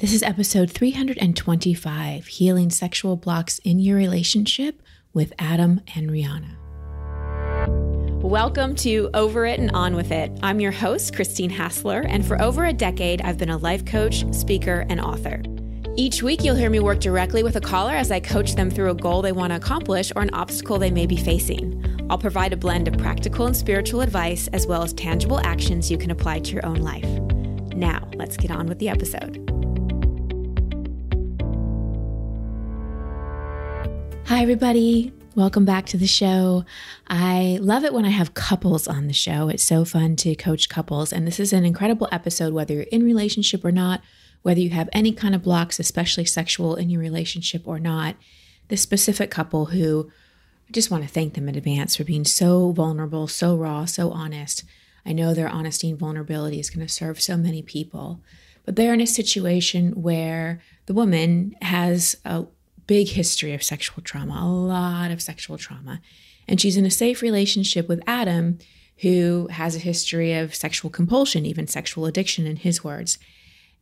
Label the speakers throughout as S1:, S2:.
S1: This is episode 325 Healing Sexual Blocks in Your Relationship with Adam and Rihanna. Welcome to Over It and On With It. I'm your host, Christine Hassler, and for over a decade, I've been a life coach, speaker, and author. Each week, you'll hear me work directly with a caller as I coach them through a goal they want to accomplish or an obstacle they may be facing. I'll provide a blend of practical and spiritual advice as well as tangible actions you can apply to your own life. Now, let's get on with the episode. Hi, everybody. Welcome back to the show. I love it when I have couples on the show. It's so fun to coach couples. And this is an incredible episode, whether you're in relationship or not, whether you have any kind of blocks, especially sexual, in your relationship or not. This specific couple who I just want to thank them in advance for being so vulnerable, so raw, so honest. I know their honesty and vulnerability is going to serve so many people. But they're in a situation where the woman has a big history of sexual trauma, a lot of sexual trauma. And she's in a safe relationship with Adam, who has a history of sexual compulsion, even sexual addiction, in his words.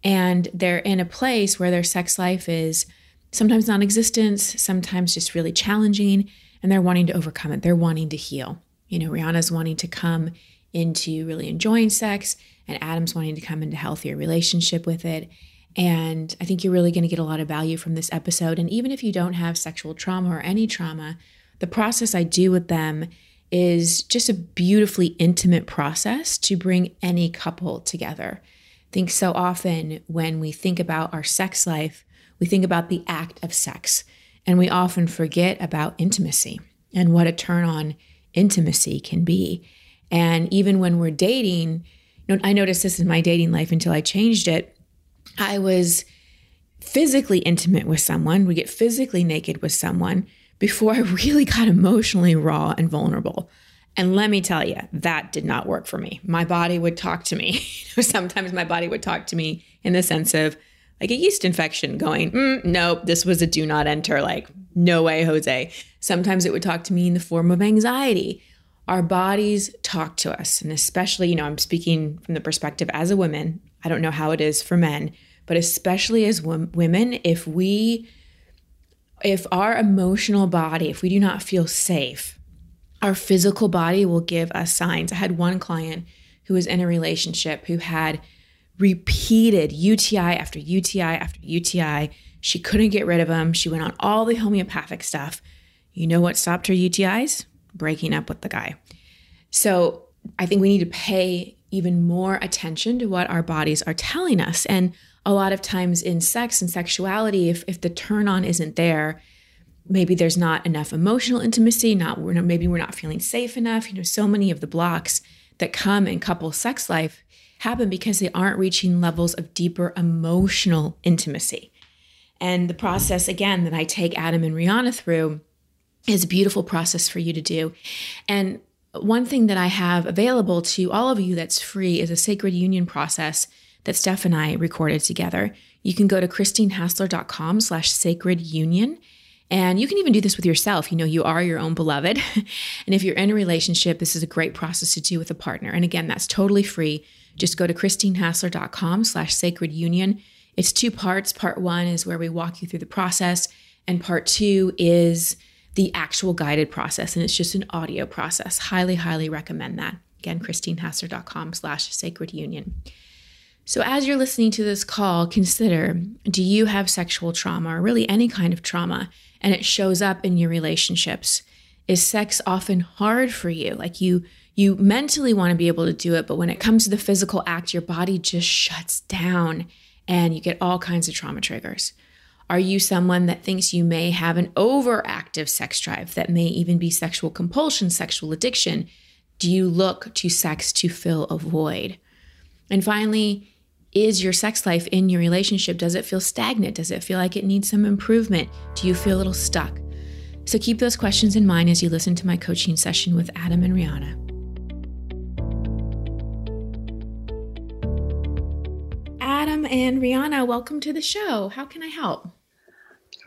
S1: And they're in a place where their sex life is sometimes non existent, sometimes just really challenging, and they're wanting to overcome it. They're wanting to heal. You know, Rihanna's wanting to come into really enjoying sex, and Adam's wanting to come into a healthier relationship with it. And I think you're really going to get a lot of value from this episode. And even if you don't have sexual trauma or any trauma, the process I do with them is just a beautifully intimate process to bring any couple together. I think so often when we think about our sex life, we think about the act of sex, and we often forget about intimacy and what a turn on intimacy can be. And even when we're dating, you know, I noticed this in my dating life until I changed it I was physically intimate with someone, we get physically naked with someone before I really got emotionally raw and vulnerable. And let me tell you, that did not work for me. My body would talk to me. Sometimes my body would talk to me in the sense of like a yeast infection going, mm, nope, this was a do not enter. Like, no way, Jose. Sometimes it would talk to me in the form of anxiety. Our bodies talk to us. And especially, you know, I'm speaking from the perspective as a woman. I don't know how it is for men, but especially as women, if we, if our emotional body, if we do not feel safe, our physical body will give us signs. I had one client who was in a relationship who had repeated UTI after UTI after UTI. She couldn't get rid of them. She went on all the homeopathic stuff. You know what stopped her UTIs? Breaking up with the guy. So I think we need to pay even more attention to what our bodies are telling us. And a lot of times in sex and sexuality, if, if the turn on isn't there, maybe there's not enough emotional intimacy, not we're maybe we're not feeling safe enough. You know, so many of the blocks that come in couple sex life happen because they aren't reaching levels of deeper emotional intimacy. And the process again that I take Adam and Rihanna through is a beautiful process for you to do. And one thing that I have available to all of you that's free is a sacred union process that Steph and I recorded together. You can go to christinehassler.com slash sacred union. And you can even do this with yourself. You know, you are your own beloved. and if you're in a relationship, this is a great process to do with a partner. And again, that's totally free. Just go to christinehassler.com slash sacred union. It's two parts. Part one is where we walk you through the process. And part two is the actual guided process. And it's just an audio process. Highly, highly recommend that. Again, christinehassler.com slash sacred union. So, as you're listening to this call, consider do you have sexual trauma or really any kind of trauma and it shows up in your relationships? Is sex often hard for you? Like you you mentally want to be able to do it, but when it comes to the physical act, your body just shuts down and you get all kinds of trauma triggers. Are you someone that thinks you may have an overactive sex drive that may even be sexual compulsion, sexual addiction? Do you look to sex to fill a void? And finally, is your sex life in your relationship? Does it feel stagnant? Does it feel like it needs some improvement? Do you feel a little stuck? So keep those questions in mind as you listen to my coaching session with Adam and Rihanna. Adam and Rihanna, welcome to the show. How can I help?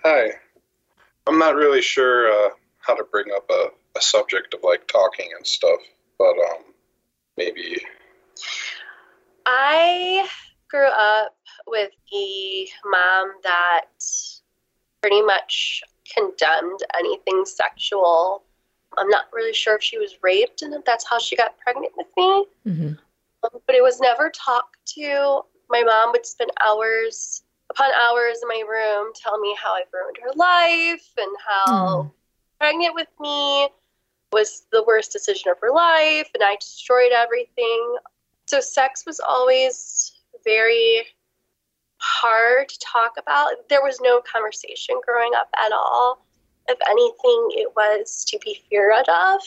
S2: Hi. I'm not really sure uh, how to bring up a, a subject of like talking and stuff, but um, maybe.
S3: I grew up with a mom that pretty much condemned anything sexual. I'm not really sure if she was raped and if that's how she got pregnant with me. Mm-hmm. Um, but it was never talked to. My mom would spend hours upon hours in my room tell me how I ruined her life and how mm. pregnant with me was the worst decision of her life and I destroyed everything. So sex was always very hard to talk about. There was no conversation growing up at all. If anything, it was to be feared of.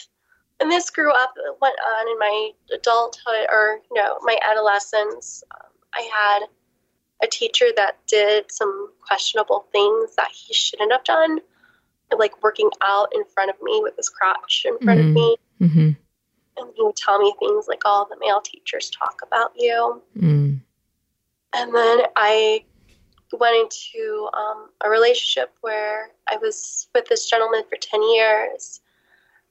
S3: And this grew up, went on in my adulthood or, you know, my adolescence. Um, I had a teacher that did some questionable things that he shouldn't have done, like working out in front of me with his crotch in front mm-hmm. of me. Mm-hmm. And he would tell me things like, all the male teachers talk about you. Mm. And then I went into um, a relationship where I was with this gentleman for 10 years.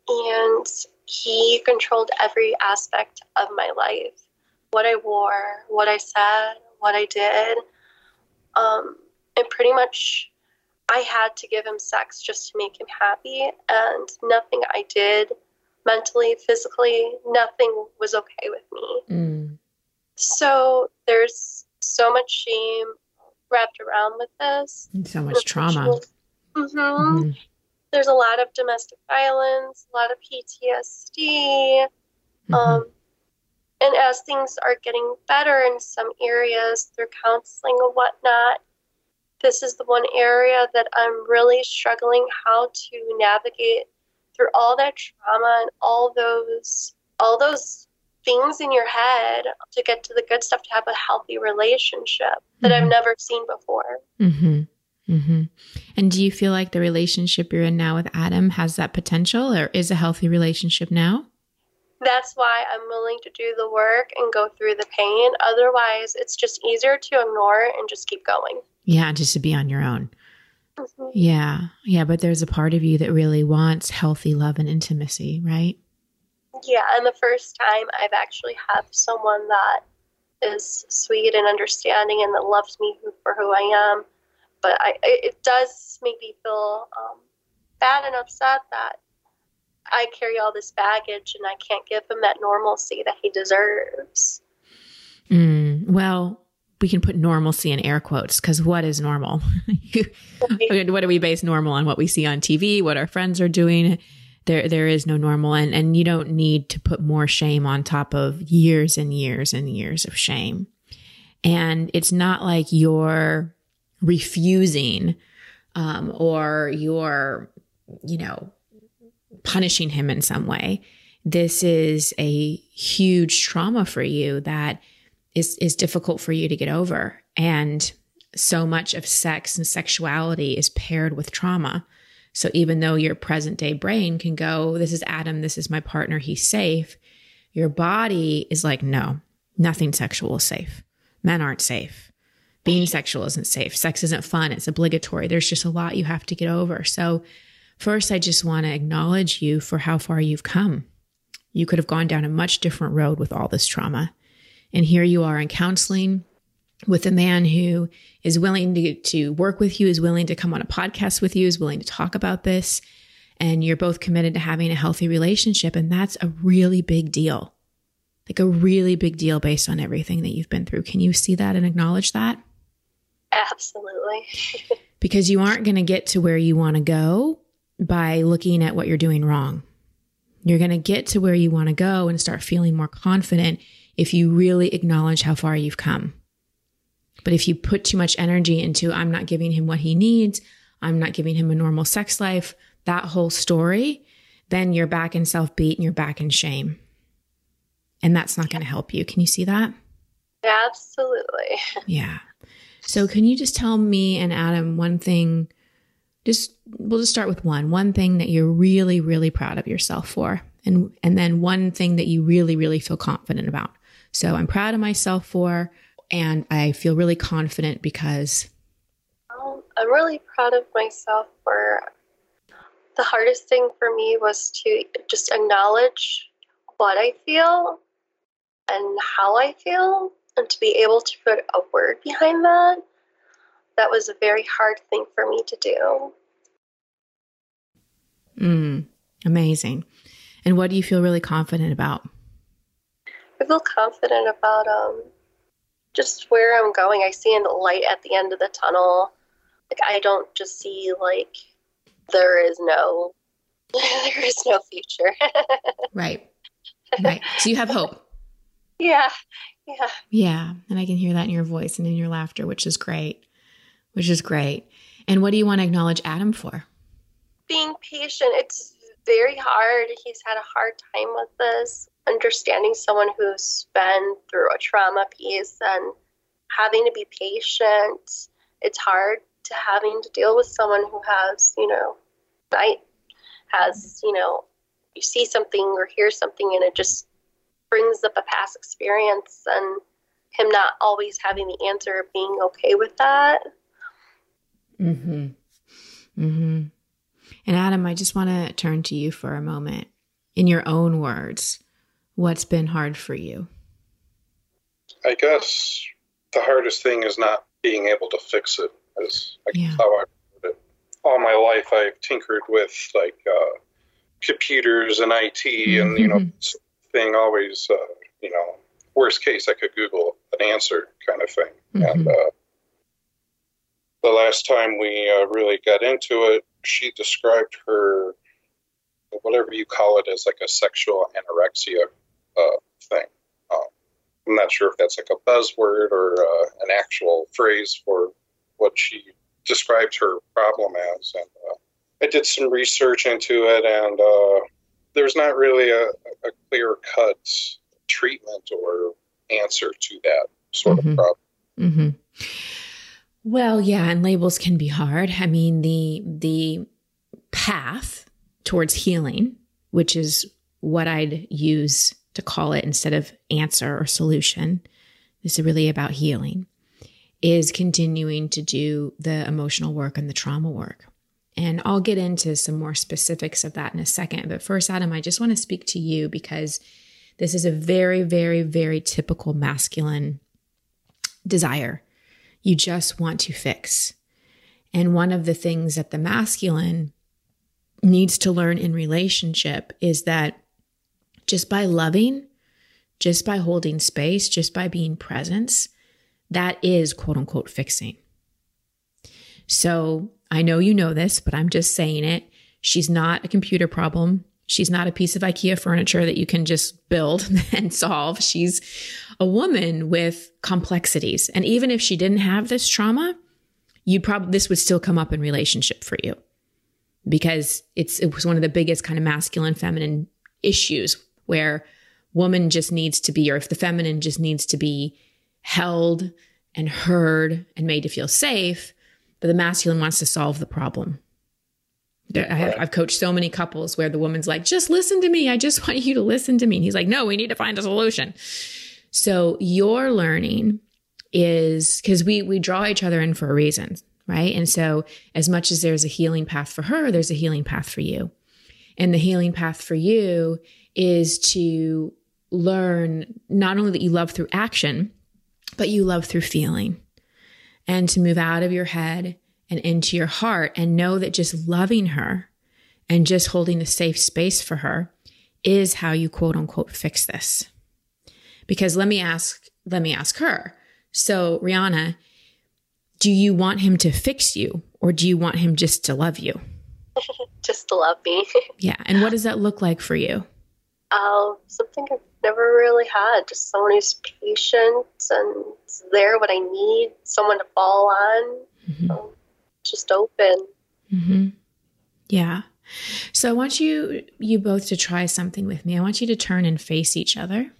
S3: And he controlled every aspect of my life what I wore, what I said, what I did. Um, and pretty much I had to give him sex just to make him happy. And nothing I did mentally, physically, nothing was okay with me. Mm. So there's so much shame wrapped around with this.
S1: And so much trauma.
S3: Mm-hmm. Mm-hmm. There's a lot of domestic violence, a lot of PTSD. Mm-hmm. Um, and as things are getting better in some areas through counseling and whatnot, this is the one area that I'm really struggling how to navigate through all that trauma and all those all those things in your head to get to the good stuff to have a healthy relationship that mm-hmm. I've never seen before.
S1: Mm-hmm. Mm-hmm. And do you feel like the relationship you're in now with Adam has that potential or is a healthy relationship now?
S3: That's why I'm willing to do the work and go through the pain. Otherwise, it's just easier to ignore and just keep going.
S1: Yeah, just to be on your own. Mm-hmm. Yeah. Yeah. But there's a part of you that really wants healthy love and intimacy, right?
S3: Yeah. And the first time I've actually had someone that is sweet and understanding and that loves me for who I am. But I, it does make me feel um, bad and upset that I carry all this baggage and I can't give him that normalcy that he deserves.
S1: Mm, well, we can put normalcy in air quotes because what is normal? what do we base normal on? What we see on TV, what our friends are doing? There, there is no normal, and and you don't need to put more shame on top of years and years and years of shame. And it's not like you're refusing, um, or you're, you know, punishing him in some way. This is a huge trauma for you that is, is difficult for you to get over. And so much of sex and sexuality is paired with trauma. So even though your present day brain can go, this is Adam, this is my partner, he's safe, your body is like, no, nothing sexual is safe. Men aren't safe. Being sexual isn't safe. Sex isn't fun. It's obligatory. There's just a lot you have to get over. So First, I just want to acknowledge you for how far you've come. You could have gone down a much different road with all this trauma. And here you are in counseling with a man who is willing to, to work with you, is willing to come on a podcast with you, is willing to talk about this. And you're both committed to having a healthy relationship. And that's a really big deal. Like a really big deal based on everything that you've been through. Can you see that and acknowledge that?
S3: Absolutely.
S1: because you aren't going to get to where you want to go by looking at what you're doing wrong. You're going to get to where you want to go and start feeling more confident if you really acknowledge how far you've come. But if you put too much energy into, I'm not giving him what he needs, I'm not giving him a normal sex life, that whole story, then you're back in self beat and you're back in shame. And that's not going to help you. Can you see that?
S3: Absolutely.
S1: Yeah. So, can you just tell me and Adam one thing just we'll just start with one one thing that you're really really proud of yourself for and and then one thing that you really really feel confident about. So i'm proud of myself for and i feel really confident because
S3: um, i'm really proud of myself for the hardest thing for me was to just acknowledge what i feel and how i feel and to be able to put a word behind that, that was a very hard thing for me to do.
S1: Mm, amazing. And what do you feel really confident about?
S3: I feel confident about um, just where I'm going. I see a light at the end of the tunnel. Like I don't just see like there is no there is no future.
S1: right. Right. So you have hope.
S3: Yeah. Yeah.
S1: Yeah. And I can hear that in your voice and in your laughter, which is great. Which is great. And what do you want to acknowledge Adam for?
S3: Being patient. It's very hard. He's had a hard time with this. Understanding someone who's been through a trauma piece and having to be patient. It's hard to having to deal with someone who has, you know, night has, you know, you see something or hear something and it just brings up a past experience and him not always having the answer being okay with that.
S1: Mm-hmm. Mm-hmm. And Adam, I just want to turn to you for a moment. In your own words, what's been hard for you?
S2: I guess the hardest thing is not being able to fix it. Is like
S1: Yeah.
S2: how I put it. All my life, I've tinkered with like uh, computers and IT, and you know,
S1: Mhm.
S2: thing always, uh, you know, worst case, I could Google an answer kind of thing. And
S1: Mhm.
S2: uh, the last time we uh, really got into it, she described her, whatever you call it, as like a sexual anorexia uh, thing. Uh, I'm not sure if that's like a buzzword or uh, an actual phrase for what she described her problem as. And uh, I did some research into it, and uh, there's not really a, a clear cut treatment or answer to that sort
S1: Mhm.
S2: of problem.
S1: Mm-hmm. Well, yeah, and labels can be hard. I mean, the the path towards healing, which is what I'd use to call it instead of answer or solution, this is really about healing, is continuing to do the emotional work and the trauma work. And I'll get into some more specifics of that in a second. But first, Adam, I just want to speak to you because this is a very, very, very typical masculine desire. You just want to fix. And one of the things that the masculine needs to learn in relationship is that just by loving, just by holding space, just by being presence, that is quote unquote fixing. So I know you know this, but I'm just saying it. She's not a computer problem. She's not a piece of IKEA furniture that you can just build and solve. She's a woman with complexities. And even if she didn't have this trauma, you'd probably this would still come up in relationship for you because it's it was one of the biggest kind of masculine feminine issues where woman just needs to be or if the feminine just needs to be held and heard and made to feel safe but the masculine wants to solve the problem I have, I've coached so many couples where the woman's like just listen to me i just want you to listen to me and he's like no we need to find a solution so your learning is because we we draw each other in for a reason, right? And so as much as there's a healing path for her, there's a healing path for you. And the healing path for you is to learn not only that you love through action, but you love through feeling. And to move out of your head and into your heart and know that just loving her and just holding a safe space for her is how you quote unquote fix this because let me ask let me ask her so rihanna do you want him to fix you or do you want him just to love you
S3: Just to love me.
S1: yeah and what does that look like for you
S3: Um, something I've never really had. Just someone who's patient and there when I need someone to fall on.
S1: Mhm.
S3: Um, just open.
S1: Mm-hmm. yeah so i want you you both to try something with me i want you to turn and face each other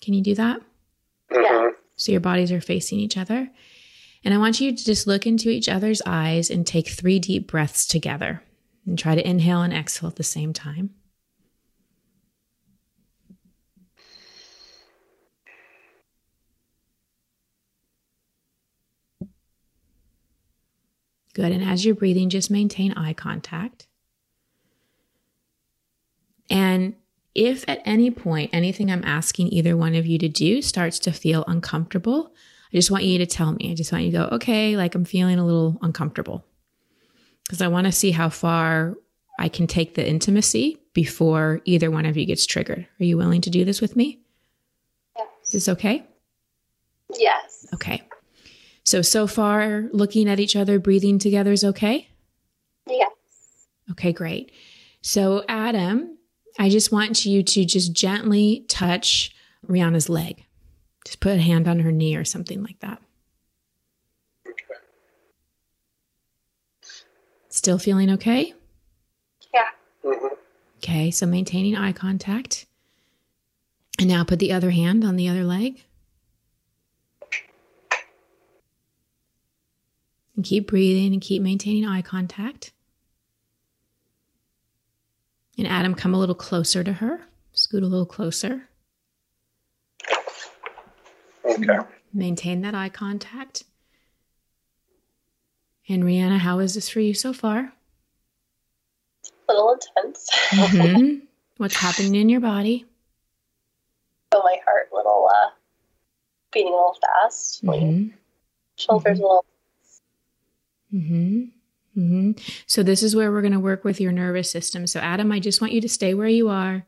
S1: can you do that
S2: Yeah.
S1: So your bodies are facing each other. And I want you to just look into each other's eyes and take three deep breaths together and try to inhale and exhale at the same time. Good. And as you're breathing, just maintain eye contact. And If at any point anything I'm asking either one of you to do starts to feel uncomfortable, I just want you to tell me. I just want you to go, okay, like I'm feeling a little uncomfortable. Because I want to see how far I can take the intimacy before either one of you gets triggered. Are you willing to do this with me?
S3: Yes.
S1: Is this okay?
S3: Yes.
S1: Okay. So, so far, looking at each other, breathing together is okay?
S3: Yes.
S1: Okay, great. So, Adam, I just want you to just gently touch Rihanna's leg. Just put a hand on her knee or something like that.
S2: Okay.
S1: Still feeling okay?
S3: Yeah.
S2: hmm
S1: Okay, so maintaining eye contact. And now put the other hand on the other leg. And keep breathing and keep maintaining eye contact. And Adam, come a little closer to her. Scoot a little closer.
S2: Okay.
S1: Maintain that eye contact. And Rihanna, how is this for you so far?
S3: A little intense.
S1: Mhm. What's happening in your body?
S3: So my heart a little uh beating a little fast. My
S1: Mhm.
S3: shoulders a little
S1: hmm hmm So this is where we're going to work with your nervous system. So Adam, I just want you to stay where you are.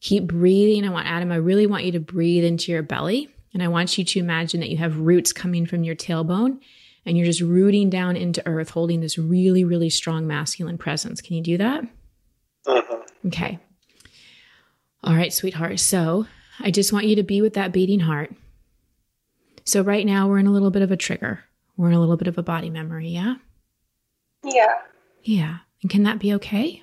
S1: Keep breathing. I want Adam, I really want you to breathe into your belly. And I want you to imagine that you have roots coming from your tailbone and you're just rooting down into earth, holding this really, really strong masculine presence. Can you do that?
S2: hmm
S1: Okay. All right, sweetheart. So I just want you to be with that beating heart. So right now we're in a little bit of a trigger. We're in a little bit of a body memory, yeah?
S3: Yeah.
S1: Yeah. And can that be okay?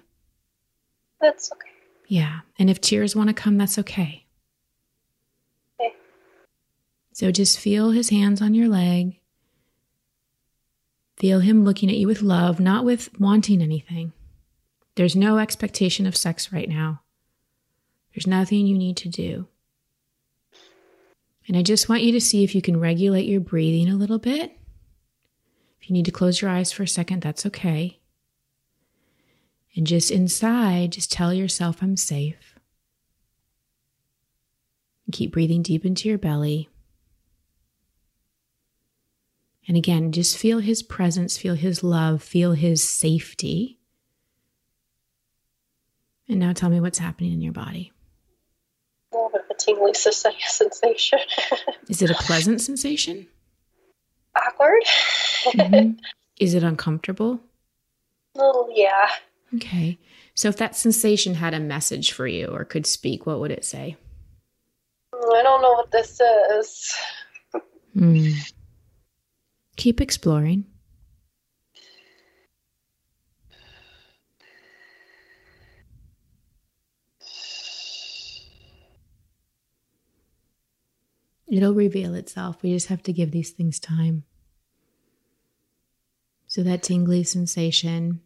S3: That's okay.
S1: Yeah. And if tears want to come, that's okay.
S3: Okay.
S1: So just feel his hands on your leg. Feel him looking at you with love, not with wanting anything. There's no expectation of sex right now. There's nothing you need to do. And I just want you to see if you can regulate your breathing a little bit. If you need to close your eyes for a second, that's okay. And just inside, just tell yourself, I'm safe. And keep breathing deep into your belly. And again, just feel his presence, feel his love, feel his safety. And now tell me what's happening in your body.
S3: A little bit of a tingly sensation.
S1: Is it a pleasant sensation?
S3: Awkward.
S1: Mhm. Is it uncomfortable?
S3: little yeah.
S1: Okay. So if that sensation had a message for you or could speak, what would it say?
S3: I don't know what this is.
S1: Hmm. Keep exploring. It'll reveal itself. We just have to give these things time. So, that tingly sensation,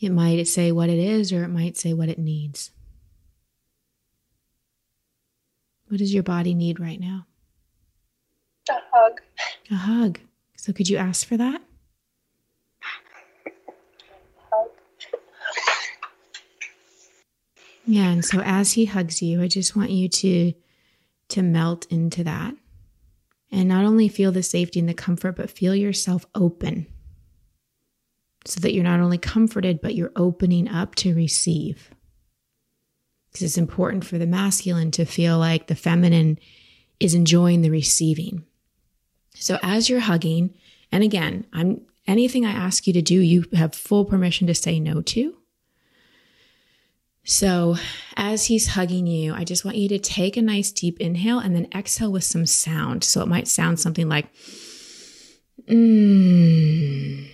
S1: it might say what it is or it might say what it needs. What does your body need right now?
S3: A hug.
S1: A hug. So, could you ask for that?
S3: Hug.
S1: Yeah, and so as he hugs you, I just want you to to melt into that. And not only feel the safety and the comfort, but feel yourself open. So that you're not only comforted, but you're opening up to receive. Because it's important for the masculine to feel like the feminine is enjoying the receiving. So as you're hugging, and again, I'm anything I ask you to do, you have full permission to say no to. So, as he's hugging you, I just want you to take a nice deep inhale and then exhale with some sound. So, it might sound something like, mm,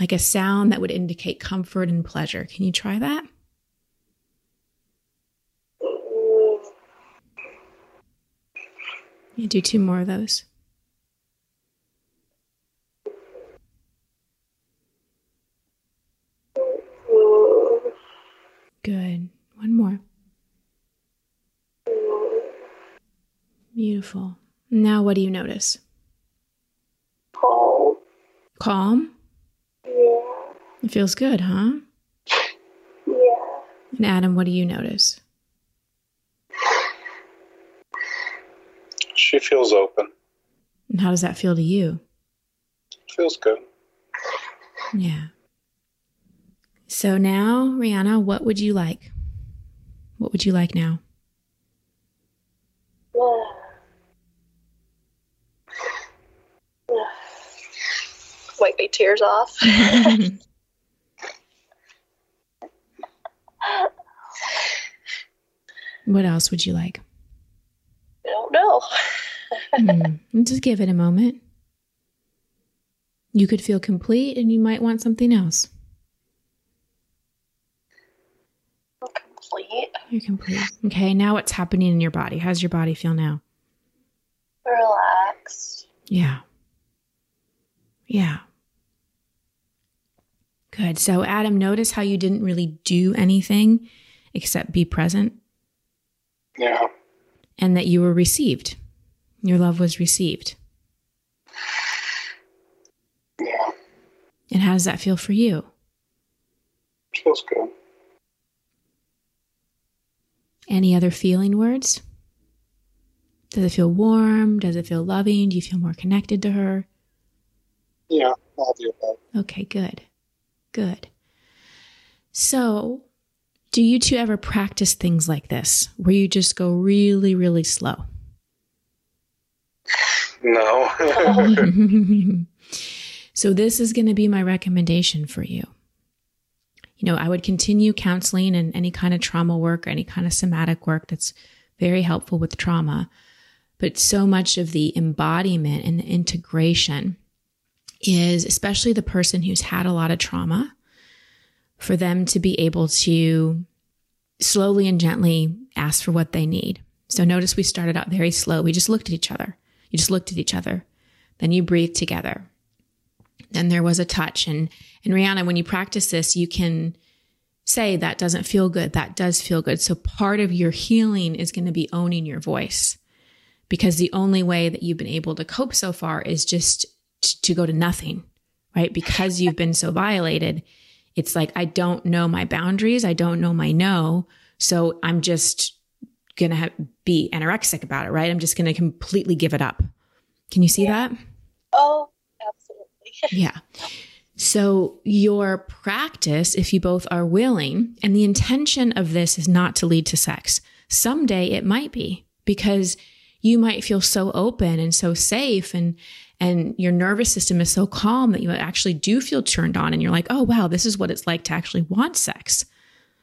S1: like a sound that would indicate comfort and pleasure. Can you try that? You do two more of those. Good. One more. Beautiful. Now, what do you notice?
S3: Calm.
S1: Calm?
S3: Yeah.
S1: It feels good, huh?
S3: Yeah.
S1: And Adam, what do you notice?
S2: She feels open.
S1: And how does that feel to you?
S2: It feels good.
S1: Yeah. So now, Rihanna, what would you like? What would you like now?
S3: Wipe my tears off.
S1: what else would you like?
S3: I don't know.
S1: Hmm, Just give it a moment. You could feel complete and you might want something else.
S3: Complete.
S1: You're complete. Okay, now what's happening in your body? How's your body feel now?
S3: Relaxed.
S1: Yeah. Yeah. Good. So, Adam, notice how you didn't really do anything except be present
S2: Yeah.
S1: and that you were received. Your love was received.
S2: Yeah.
S1: And how does that feel for you?
S2: Feels good.
S1: Any other feeling words? Does it feel warm? Does it feel loving? Do you feel more connected to her?
S2: Yeah. All the above.
S1: Okay, good. Good. So, do you two ever practice things like this where you just go really, really slow?
S2: No.
S1: so, this is going to be my recommendation for you. You know, I would continue counseling and any kind of trauma work or any kind of somatic work that's very helpful with trauma. But so much of the embodiment and the integration is, especially the person who's had a lot of trauma, for them to be able to slowly and gently ask for what they need. So notice we started out very slow. We just looked at each other. You just looked at each other. Then you breathed together. Then there was a touch. And, and Rihanna, when you practice this, you can say that doesn't feel good. That does feel good. So part of your healing is going to be owning your voice because the only way that you've been able to cope so far is just t- to go to nothing, right? Because you've been so violated. It's like, I don't know my boundaries. I don't know my no. So I'm just going to be anorexic about it, right? I'm just going to completely give it up. Can you see
S3: Yeah.
S1: that?
S3: Oh, absolutely.
S1: Yeah. So your practice, if you both are willing, and the intention of this is not to lead to sex. Someday it might be because you might feel so open and so safe and and your nervous system is so calm that you actually do feel turned on and you're like, "Oh wow, this is what it's like to actually want sex."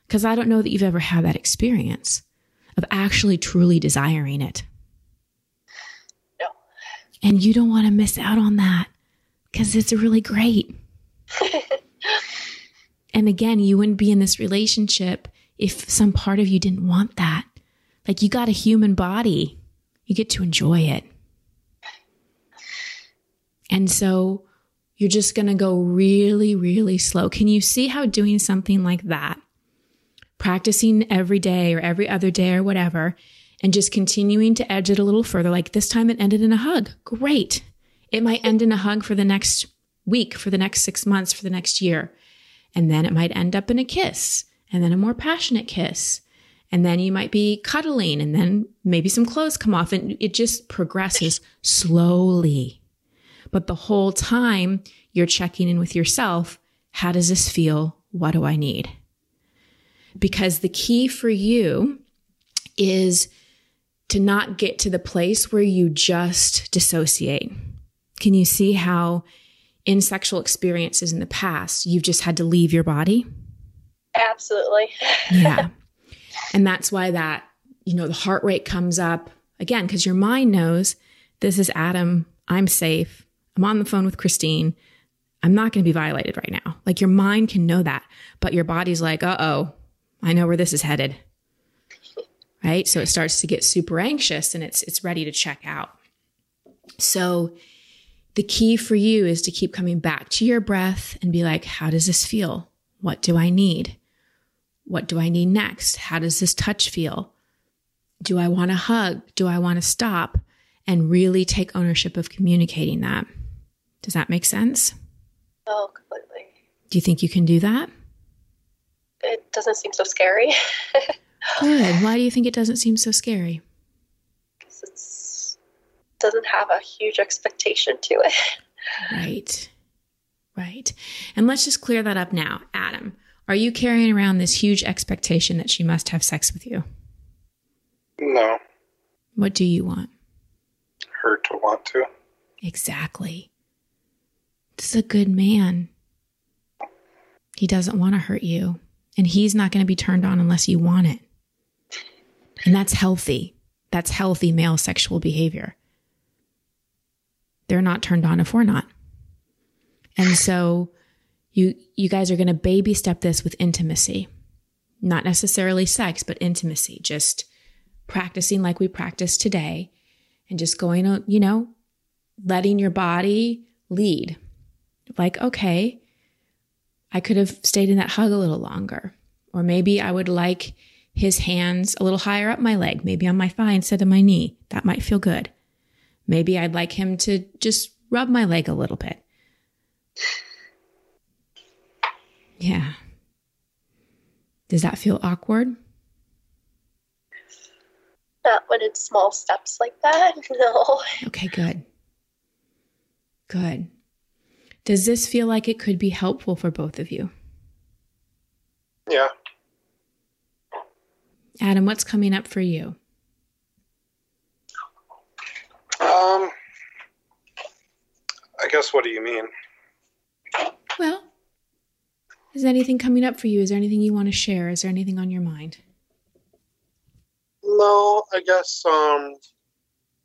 S1: Cuz I don't know that you've ever had that experience of actually truly desiring it.
S3: No.
S1: And you don't want to miss out on that cuz it's really great. And again, you wouldn't be in this relationship if some part of you didn't want that. Like you got a human body, you get to enjoy it. And so you're just going to go really, really slow. Can you see how doing something like that, practicing every day or every other day or whatever, and just continuing to edge it a little further? Like this time it ended in a hug. Great. It might end in a hug for the next week, for the next six months, for the next year. And then it might end up in a kiss and then a more passionate kiss. And then you might be cuddling and then maybe some clothes come off and it just progresses slowly. But the whole time you're checking in with yourself. How does this feel? What do I need? Because the key for you is to not get to the place where you just dissociate. Can you see how in sexual experiences in the past, you've just had to leave your body?
S3: Absolutely.
S1: Yeah. and that's why that, you know, the heart rate comes up again, because your mind knows this is Adam. I'm safe. I'm on the phone with Christine. I'm not going to be violated right now. Like your mind can know that, but your body's like, uh oh, I know where this is headed. Right. So it starts to get super anxious and it's, it's ready to check out. So the key for you is to keep coming back to your breath and be like, how does this feel? What do I need? What do I need next? How does this touch feel? Do I want to hug? Do I want to stop? And really take ownership of communicating that. Does that make sense?
S3: Oh, completely.
S1: Do you think you can do that?
S3: It doesn't seem so scary.
S1: Good. Why do you think it doesn't seem so scary?
S3: 'Cause it's doesn't have a huge expectation to it.
S1: Right. Right. And let's just clear that up now. Adam, are you carrying around this huge expectation that she must have sex with you?
S2: No.
S1: What do you want?
S2: Her to want to.
S1: Exactly. This is a good man. He doesn't want to hurt you, and he's not going to be turned on unless you want it. And that's healthy. That's healthy male sexual behavior. They're not turned on if we're not. And so you you guys are going to baby step this with intimacy. Not necessarily sex, but intimacy. Just practicing like we practice today and just going, on, you know, letting your body lead. Like, okay, I could have stayed in that hug a little longer. Or maybe I would like his hands a little higher up my leg, maybe on my thigh instead of my knee. That might feel good. Maybe I'd like him to just rub my leg a little bit. Yeah. Does that feel awkward?
S3: Not when it's small steps like that. No.
S1: Okay, good. Good. Does this feel like it could be helpful for both of you?
S2: Yeah.
S1: Adam, what's coming up for you?
S2: Um, I guess what do you mean?
S1: Well, is anything coming up for you? Is there anything you want to share? Is there anything on your mind?
S2: No, I guess um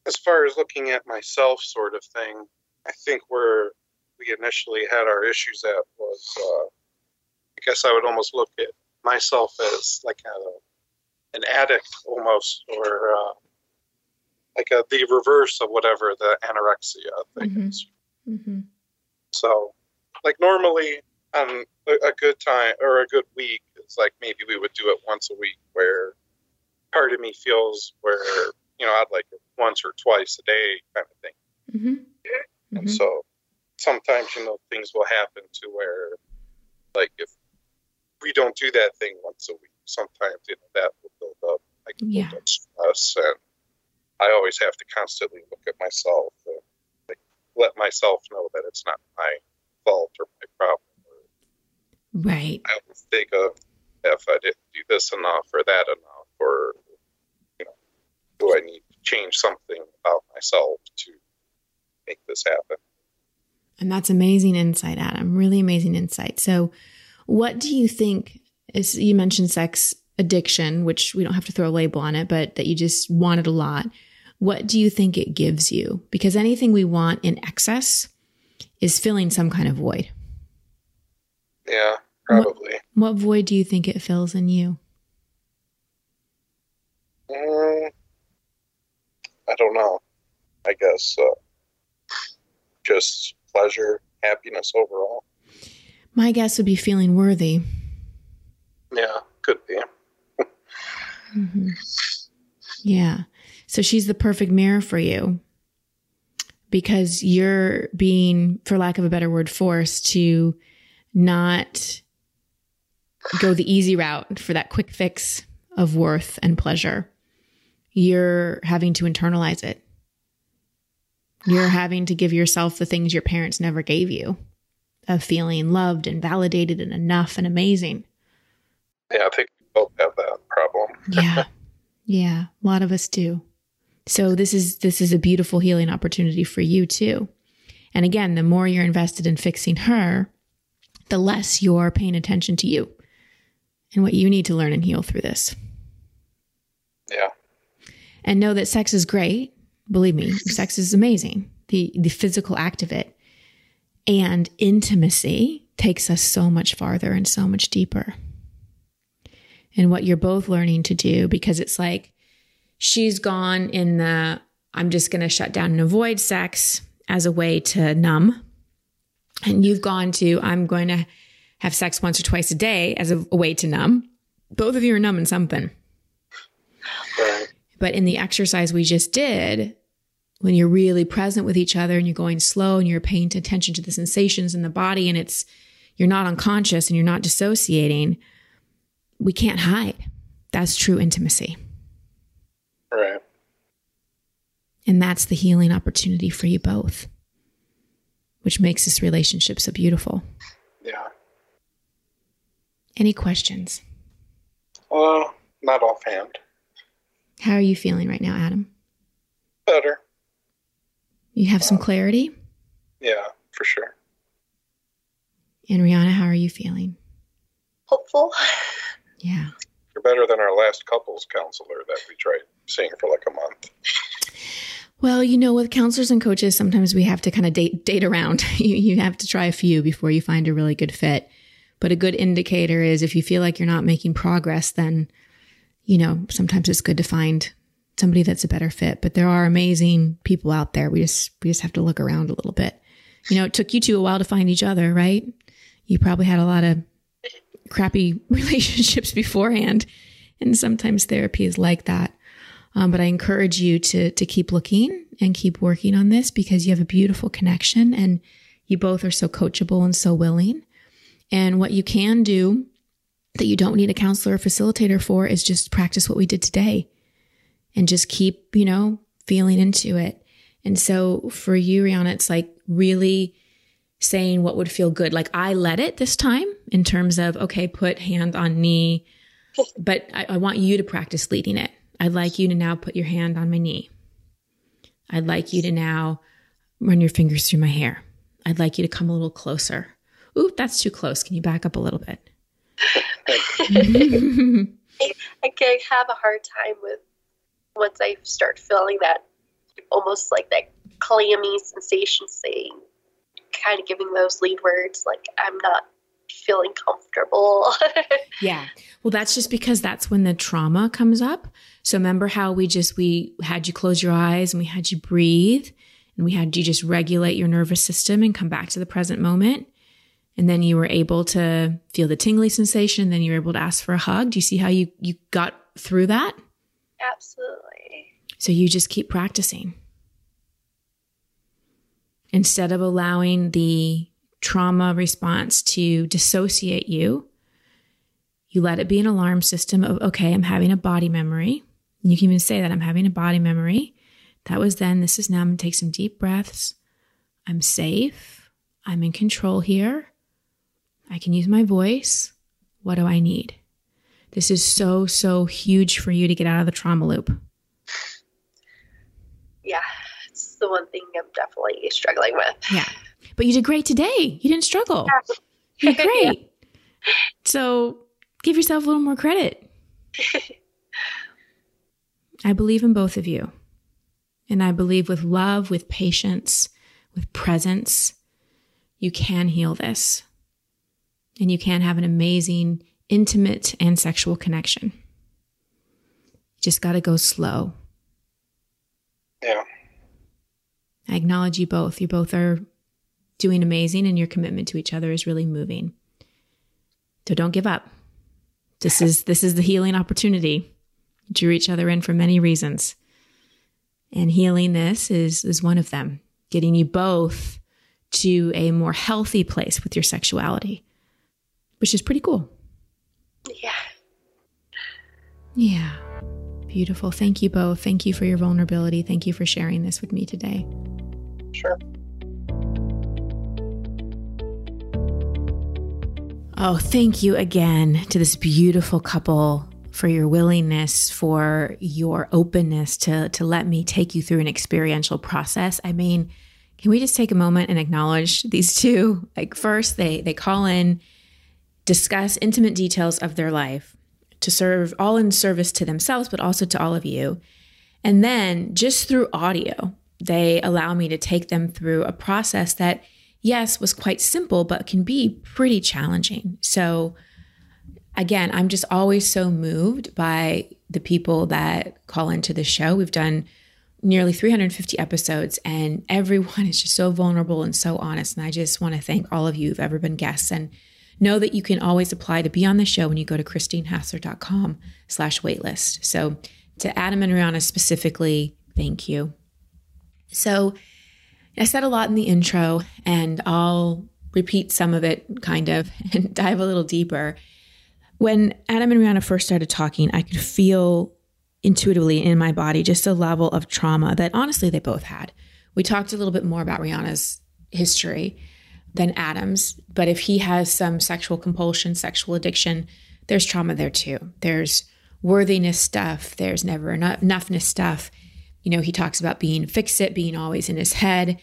S2: as far as looking at myself sort of thing, I think where we initially had our issues at was uh I guess I would almost look at myself as like a an addict almost or uh like a, the reverse of whatever the anorexia thing
S1: Mhm.
S2: is.
S1: Mm-hmm.
S2: So, like normally on a, a good time or a good week, it's like maybe we would do it once a week. Where part of me feels where you know I'd like it once or twice a day kind of thing.
S1: Mm-hmm.
S2: And so sometimes you know things will happen to where like if we don't do that thing once a week, sometimes you know that will build up like
S1: Yeah.
S2: build up stress, and I always have to constantly look at myself and like let myself know that it's not my fault or my problem.
S1: Right.
S2: I always think of if I didn't do this enough or that enough, or you know, do I need to change something about myself to make this happen?
S1: And that's amazing insight, Adam. Really amazing insight. So, what do you think is you mentioned sex addiction, which we don't have to throw a label on it, but that you just want it a lot. What do you think it gives you? Because anything we want in excess is filling some kind of void.
S2: Yeah, probably.
S1: What void do you think it fills in you?
S2: Mm, I don't know. I guess uh, just pleasure, happiness overall.
S1: My guess would be feeling worthy.
S2: Yeah, could be.
S1: Mhm. Yeah. So she's the perfect mirror for you because you're being, for lack of a better word, forced to not go the easy route for that quick fix of worth and pleasure. You're having to internalize it. You're having to give yourself the things your parents never gave you of feeling loved and validated and enough and amazing.
S2: Yeah, I think we both have that problem.
S1: Yeah. yeah. A lot of us do. So this is this is a beautiful healing opportunity for you too. And again, the more you're invested in fixing her, the less you're paying attention to you and what you need to learn and heal through this.
S2: Yeah.
S1: And know that sex is great. Believe me, sex is amazing. The the physical act of it and intimacy takes us so much farther and so much deeper. And what you're both learning to do because it's like she's gone in the I'm just going to shut down and avoid sex as a way to numb. And you've gone to I'm going to have sex once or twice a day as a, a way to numb. Both of you are numbing something.
S2: Right.
S1: But in the exercise we just did, when you're really present with each other and you're going slow and you're paying attention to the sensations in the body and it's you're not unconscious and you're not dissociating, we can't hide. That's true intimacy.
S2: Right.
S1: And that's the healing opportunity for you both, which makes this relationship so beautiful.
S2: Yeah.
S1: Any questions?
S2: Uh, not offhand.
S1: How are you feeling right now, Adam?
S2: Better.
S1: You have some clarity?
S2: Yeah, for sure.
S1: And Rihanna, how are you feeling?
S3: Hopeful.
S1: Yeah.
S2: You're better than our last couples counselor that we tried seeing for like a month.
S1: Well, you know, with counselors and coaches, sometimes we have to kind of date date around. you, you have to try a few before you find a really good fit. But a good indicator is if you feel like you're not making progress, then, you know, sometimes it's good to find somebody that's a better fit. But there are amazing people out there. We just we just have to look around a little bit. You know, it took you two a while to find each other, right? You probably had a lot of crappy relationships beforehand. And sometimes therapy is like that. Um, but I encourage you to to keep looking and keep working on this because you have a beautiful connection and you both are so coachable and so willing. And what you can do that you don't need a counselor or facilitator for is just practice what we did today and just keep, you know, feeling into it. And so for you, Rihanna, it's like really saying what would feel good. Like I let it this time in terms of, okay, put hand on knee, but I, I want you to practice leading it. I'd like you to now put your hand on my knee. I'd like you to now run your fingers through my hair. I'd like you to come a little closer. Ooh, that's too close. Can you back up a little bit?
S3: I can have a hard time with once I start feeling that almost like that clammy sensation saying kind of giving those lead words like I'm not feeling comfortable.
S1: yeah. Well, that's just because that's when the trauma comes up. So remember how we just we had you close your eyes and we had you breathe and we had you just regulate your nervous system and come back to the present moment. And then you were able to feel the tingly sensation. And then you were able to ask for a hug. Do you see how you, you got through that?
S3: Absolutely.
S1: So you just keep practicing. Instead of allowing the trauma response to dissociate you, you let it be an alarm system of, okay, I'm having a body memory. And you can even say that I'm having a body memory. That was then. This is now. I'm going to take some deep breaths. I'm safe. I'm in control here. I can use my voice. What do I need? This is so, so huge for you to get out of the trauma loop.
S3: Yeah, it's the one thing I'm definitely struggling with.
S1: Yeah. But you did great today. You didn't struggle. You did great. So give yourself a little more credit. I believe in both of you. And I believe with love, with patience, with presence, you can heal this and you can have an amazing, intimate, and sexual connection. You just got to go slow.
S2: Yeah.
S1: I acknowledge you both. You both are doing amazing, and your commitment to each other is really moving. So don't give up. This is this is the healing opportunity. Drew each other in for many reasons. And healing this is is one of them. Getting you both to a more healthy place with your sexuality which is pretty cool.
S3: Yeah.
S1: Yeah. Beautiful. Thank you both. Thank you for your vulnerability. Thank you for sharing this with me today.
S2: Sure.
S1: Oh, thank you again to this beautiful couple for your willingness, for your openness to, to let me take you through an experiential process. I mean, can we just take a moment and acknowledge these two? Like first they they call in discuss intimate details of their life to serve all in service to themselves, but also to all of you. And then just through audio, they allow me to take them through a process that, yes, was quite simple, but can be pretty challenging. So, again, I'm just always so moved by the people that call into the show. We've done nearly 350 episodes, and everyone is just so vulnerable and so honest. And I just want to thank all of you who've ever been guests and know that you can always apply to be on the show when you go to christinehassler.com slash waitlist. So to Adam and Rihanna specifically, thank you. So I said a lot in the intro and I'll repeat some of it kind of and dive a little deeper. When Adam and Rihanna first started talking, I could feel intuitively in my body just a level of trauma that honestly they both had. We talked a little bit more about Rihanna's history than Adam's, but if he has some sexual compulsion, sexual addiction, there's trauma there too. There's worthiness stuff, there's never enough, enoughness stuff. You know, he talks about being fix it, being always in his head.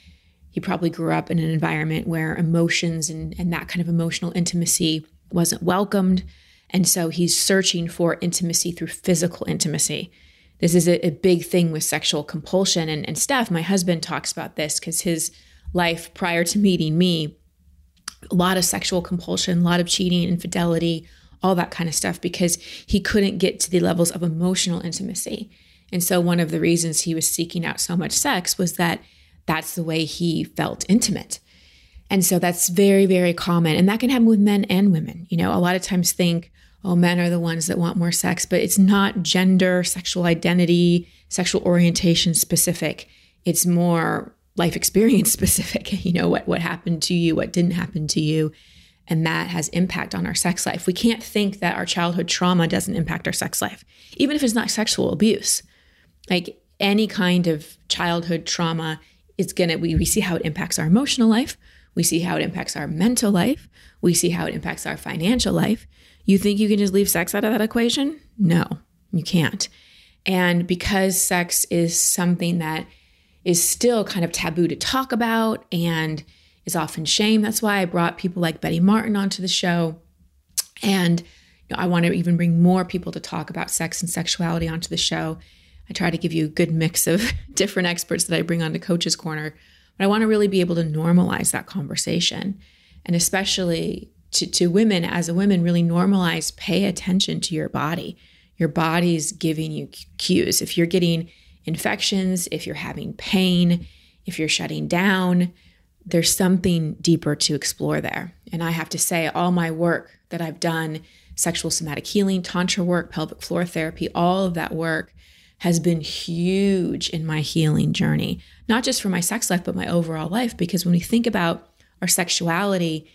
S1: He probably grew up in an environment where emotions and, and that kind of emotional intimacy wasn't welcomed. And so he's searching for intimacy through physical intimacy. This is a, a big thing with sexual compulsion. And, and Steph, my husband, talks about this because his life prior to meeting me, a lot of sexual compulsion, a lot of cheating, infidelity, all that kind of stuff, because he couldn't get to the levels of emotional intimacy. And so, one of the reasons he was seeking out so much sex was that that's the way he felt intimate. And so, that's very, very common. And that can happen with men and women. You know, a lot of times think, oh, men are the ones that want more sex, but it's not gender, sexual identity, sexual orientation specific. It's more life experience specific, you know, what, what happened to you, what didn't happen to you. And that has impact on our sex life. We can't think that our childhood trauma doesn't impact our sex life, even if it's not sexual abuse. Like any kind of childhood trauma, it's gonna, we, we see how it impacts our emotional life. We see how it impacts our mental life. We see how it impacts our financial life. You think you can just leave sex out of that equation? No, you can't. And because sex is something that is still kind of taboo to talk about and is often shame. That's why I brought people like Betty Martin onto the show. And you know, I want to even bring more people to talk about sex and sexuality onto the show. I try to give you a good mix of different experts that I bring onto Coach's Corner. But I want to really be able to normalize that conversation. And especially to, to women, as a woman, really normalize, pay attention to your body. Your body's giving you cues. If you're getting infections, if you're having pain, if you're shutting down, there's something deeper to explore there. And I have to say, all my work that I've done sexual somatic healing, tantra work, pelvic floor therapy, all of that work has been huge in my healing journey, not just for my sex life, but my overall life. Because when we think about our sexuality,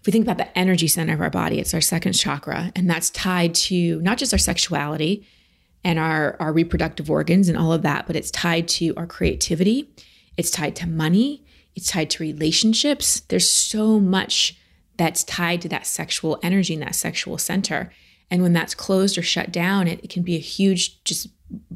S1: if we think about the energy center of our body, it's our second chakra, and that's tied to not just our sexuality, and our, our reproductive organs and all of that, but it's tied to our creativity, it's tied to money, it's tied to relationships. There's so much that's tied to that sexual energy and that sexual center. And when that's closed or shut down, it, it can be a huge just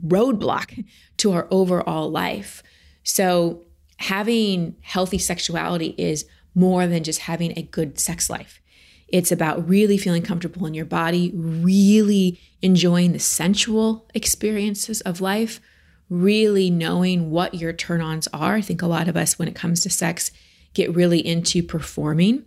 S1: roadblock to our overall life. So having healthy sexuality is more than just having a good sex life. It's about really feeling comfortable in your body, really enjoying the sensual experiences of life, really knowing what your turn ons are. I think a lot of us, when it comes to sex, get really into performing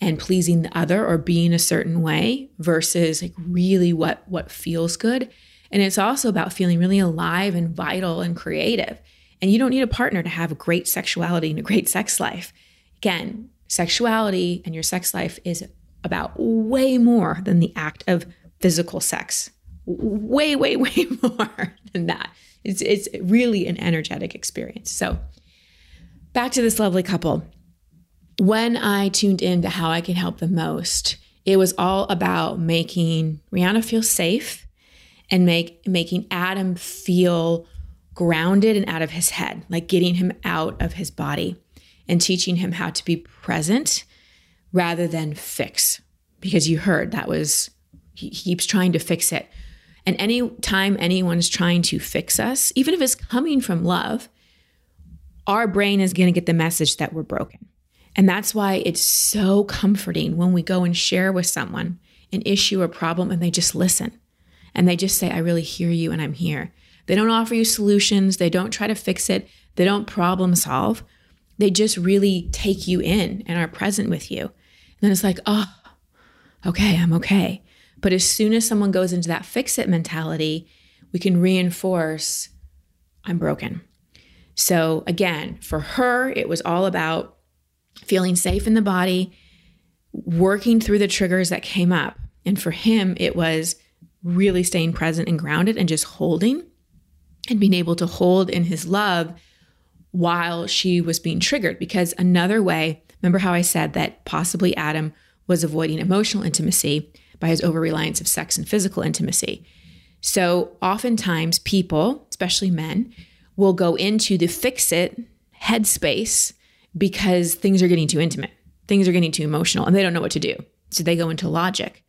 S1: and pleasing the other or being a certain way versus like really what what feels good and it's also about feeling really alive and vital and creative and you don't need a partner to have a great sexuality and a great sex life again sexuality and your sex life is about way more than the act of physical sex. Way, way, way more than that. It's, it's really an energetic experience. So, back to this lovely couple. When I tuned into how I can help the most, it was all about making Rihanna feel safe and make making Adam feel grounded and out of his head, like getting him out of his body and teaching him how to be present rather than fix. Because you heard that was he keeps trying to fix it. And any time anyone's trying to fix us even if it's coming from love our brain is going to get the message that we're broken. And that's why it's so comforting when we go and share with someone an issue or problem and they just listen. And they just say i really hear you and i'm here. They don't offer you solutions. They don't try to fix it. They don't problem solve they just really take you in and are present with you And then it's like, oh, okay, I'm okay. But as soon as someone goes into that fix it mentality, we can reinforce, I'm broken. So again, for her, it was all about feeling safe in the body, working through the triggers that came up. And for him, it was really staying present and grounded and just holding and being able to hold in his love while she was being triggered. Because another way Remember how I said that possibly Adam was avoiding emotional intimacy by his over reliance of sex and physical intimacy? So, oftentimes, people, especially men, will go into the fix it headspace because things are getting too intimate, things are getting too emotional, and they don't know what to do. So, they go into logic.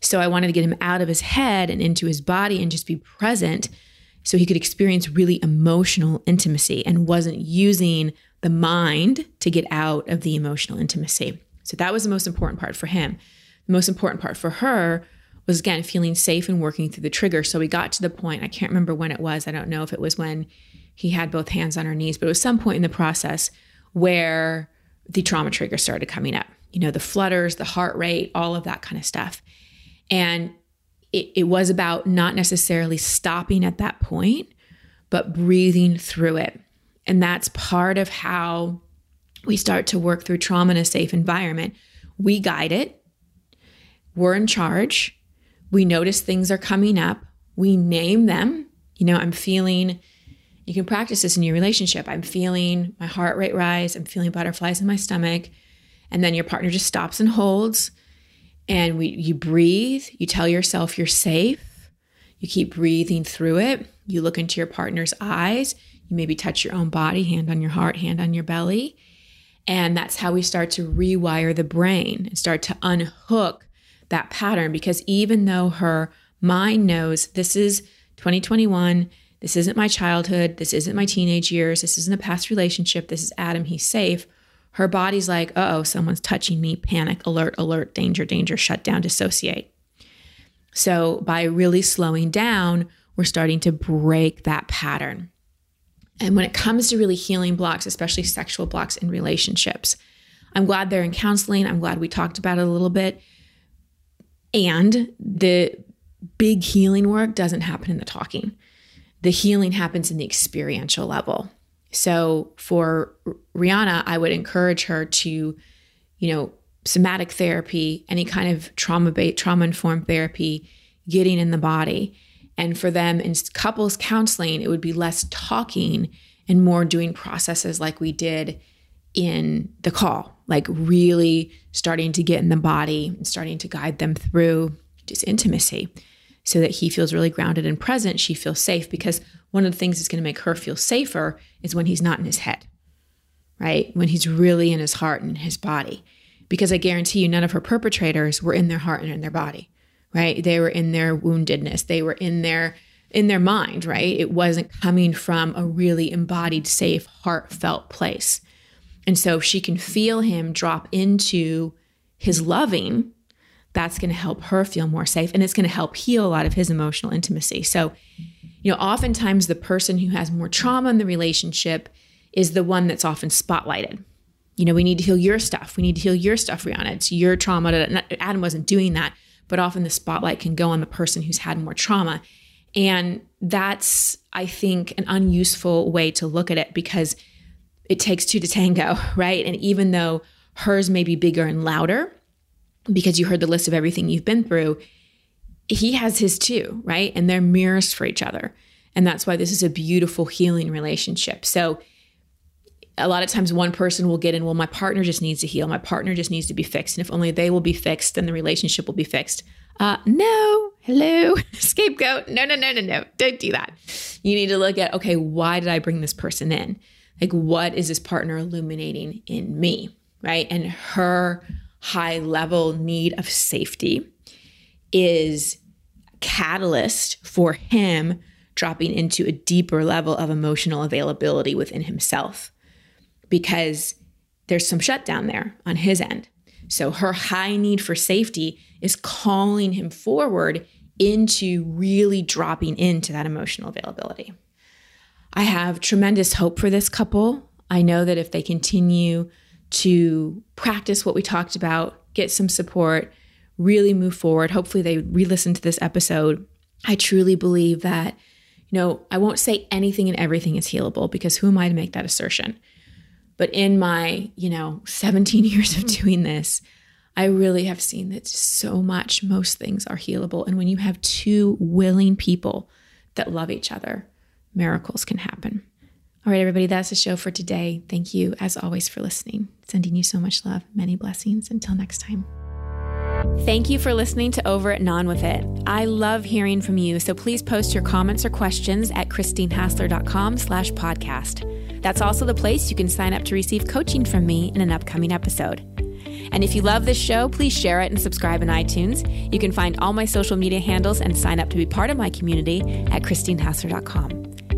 S1: So, I wanted to get him out of his head and into his body and just be present so he could experience really emotional intimacy and wasn't using the mind to get out of the emotional intimacy. So, that was the most important part for him. The most important part for her was again feeling safe and working through the trigger. So we got to the point, I can't remember when it was. I don't know if it was when he had both hands on her knees, but it was some point in the process where the trauma trigger started coming up. You know, the flutters, the heart rate, all of that kind of stuff. And it, it was about not necessarily stopping at that point, but breathing through it. And that's part of how we start to work through trauma in a safe environment. We guide it, we're in charge, we notice things are coming up, we name them. You know, I'm feeling, you can practice this in your relationship. I'm feeling my heart rate rise, I'm feeling butterflies in my stomach. And then your partner just stops and holds. And we you breathe, you tell yourself you're safe. You keep breathing through it. You look into your partner's eyes. You maybe touch your own body, hand on your heart, hand on your belly. And that's how we start to rewire the brain and start to unhook that pattern because even though her mind knows this is 2021, this isn't my childhood, this isn't my teenage years, this isn't a past relationship, this is Adam, he's safe. Her body's like, oh, someone's touching me, panic, alert, alert, danger, danger, shut down, dissociate. So by really slowing down, we're starting to break that pattern. And when it comes to really healing blocks, especially sexual blocks in relationships, I'm glad they're in counseling. I'm glad we talked about it a little bit and the big healing work doesn't happen in the talking. The healing happens in the experiential level. So for Rihanna, I would encourage her to, you know, somatic therapy, any kind of trauma based, trauma informed therapy, getting in the body. And for them in couples counseling, it would be less talking and more doing processes like we did in the call, like really starting to get in the body and starting to guide them through just intimacy so that he feels really grounded and present. She feels safe because one of the things that's going to make her feel safer is when he's not in his head, right? When he's really in his heart and his body. Because I guarantee you, none of her perpetrators were in their heart and in their body, right? They were in their woundedness. They were in their in their mind, right? It wasn't coming from a really embodied, safe, heartfelt place. And so if she can feel him drop into his loving, that's going to help her feel more safe and it's going to help heal a lot of his emotional intimacy. So, you know, oftentimes the person who has more trauma in the relationship is the one that's often spotlighted. You know, we need to heal your stuff. We need to heal your stuff, Rihanna. It's your trauma. Adam wasn't doing that, but often the spotlight can go on the person who's had more trauma. And that's, I think, an unuseful way to look at it because it takes two to tango, right? And even though hers may be bigger and louder because you heard the list of everything you've been through, he has his too, right? And they're mirrors for each other. And that's why this is a beautiful healing relationship. So a lot of times one person will get in, well, my partner just needs to heal. My partner just needs to be fixed. And if only they will be fixed, then the relationship will be fixed. Uh, no, hello, scapegoat. No, no, no, no, no. Don't do that. You need to look at, okay, why did I bring this person in? like what is this partner illuminating in me right and her high level need of safety is catalyst for him dropping into a deeper level of emotional availability within himself because there's some shutdown there on his end so her high need for safety is calling him forward into really dropping into that emotional availability I have tremendous hope for this couple. I know that if they continue to practice what we talked about, get some support, really move forward, hopefully they re listen to this episode. I truly believe that, you know, I won't say anything and everything is healable because who am I to make that assertion? But in my, you know, 17 years of doing this, I really have seen that so much, most things are healable. And when you have two willing people that love each other, miracles can happen. All right, everybody, that's the show for today. Thank you, as always, for listening. Sending you so much love, many blessings. Until next time. Thank you for listening to Over It and On With It. I love hearing from you, so please post your comments or questions at christinehassler.com slash podcast. That's also the place you can sign up to receive coaching from me in an upcoming episode. And if you love this show, please share it and subscribe in iTunes. You can find all my social media handles and sign up to be part of my community at christinehassler.com.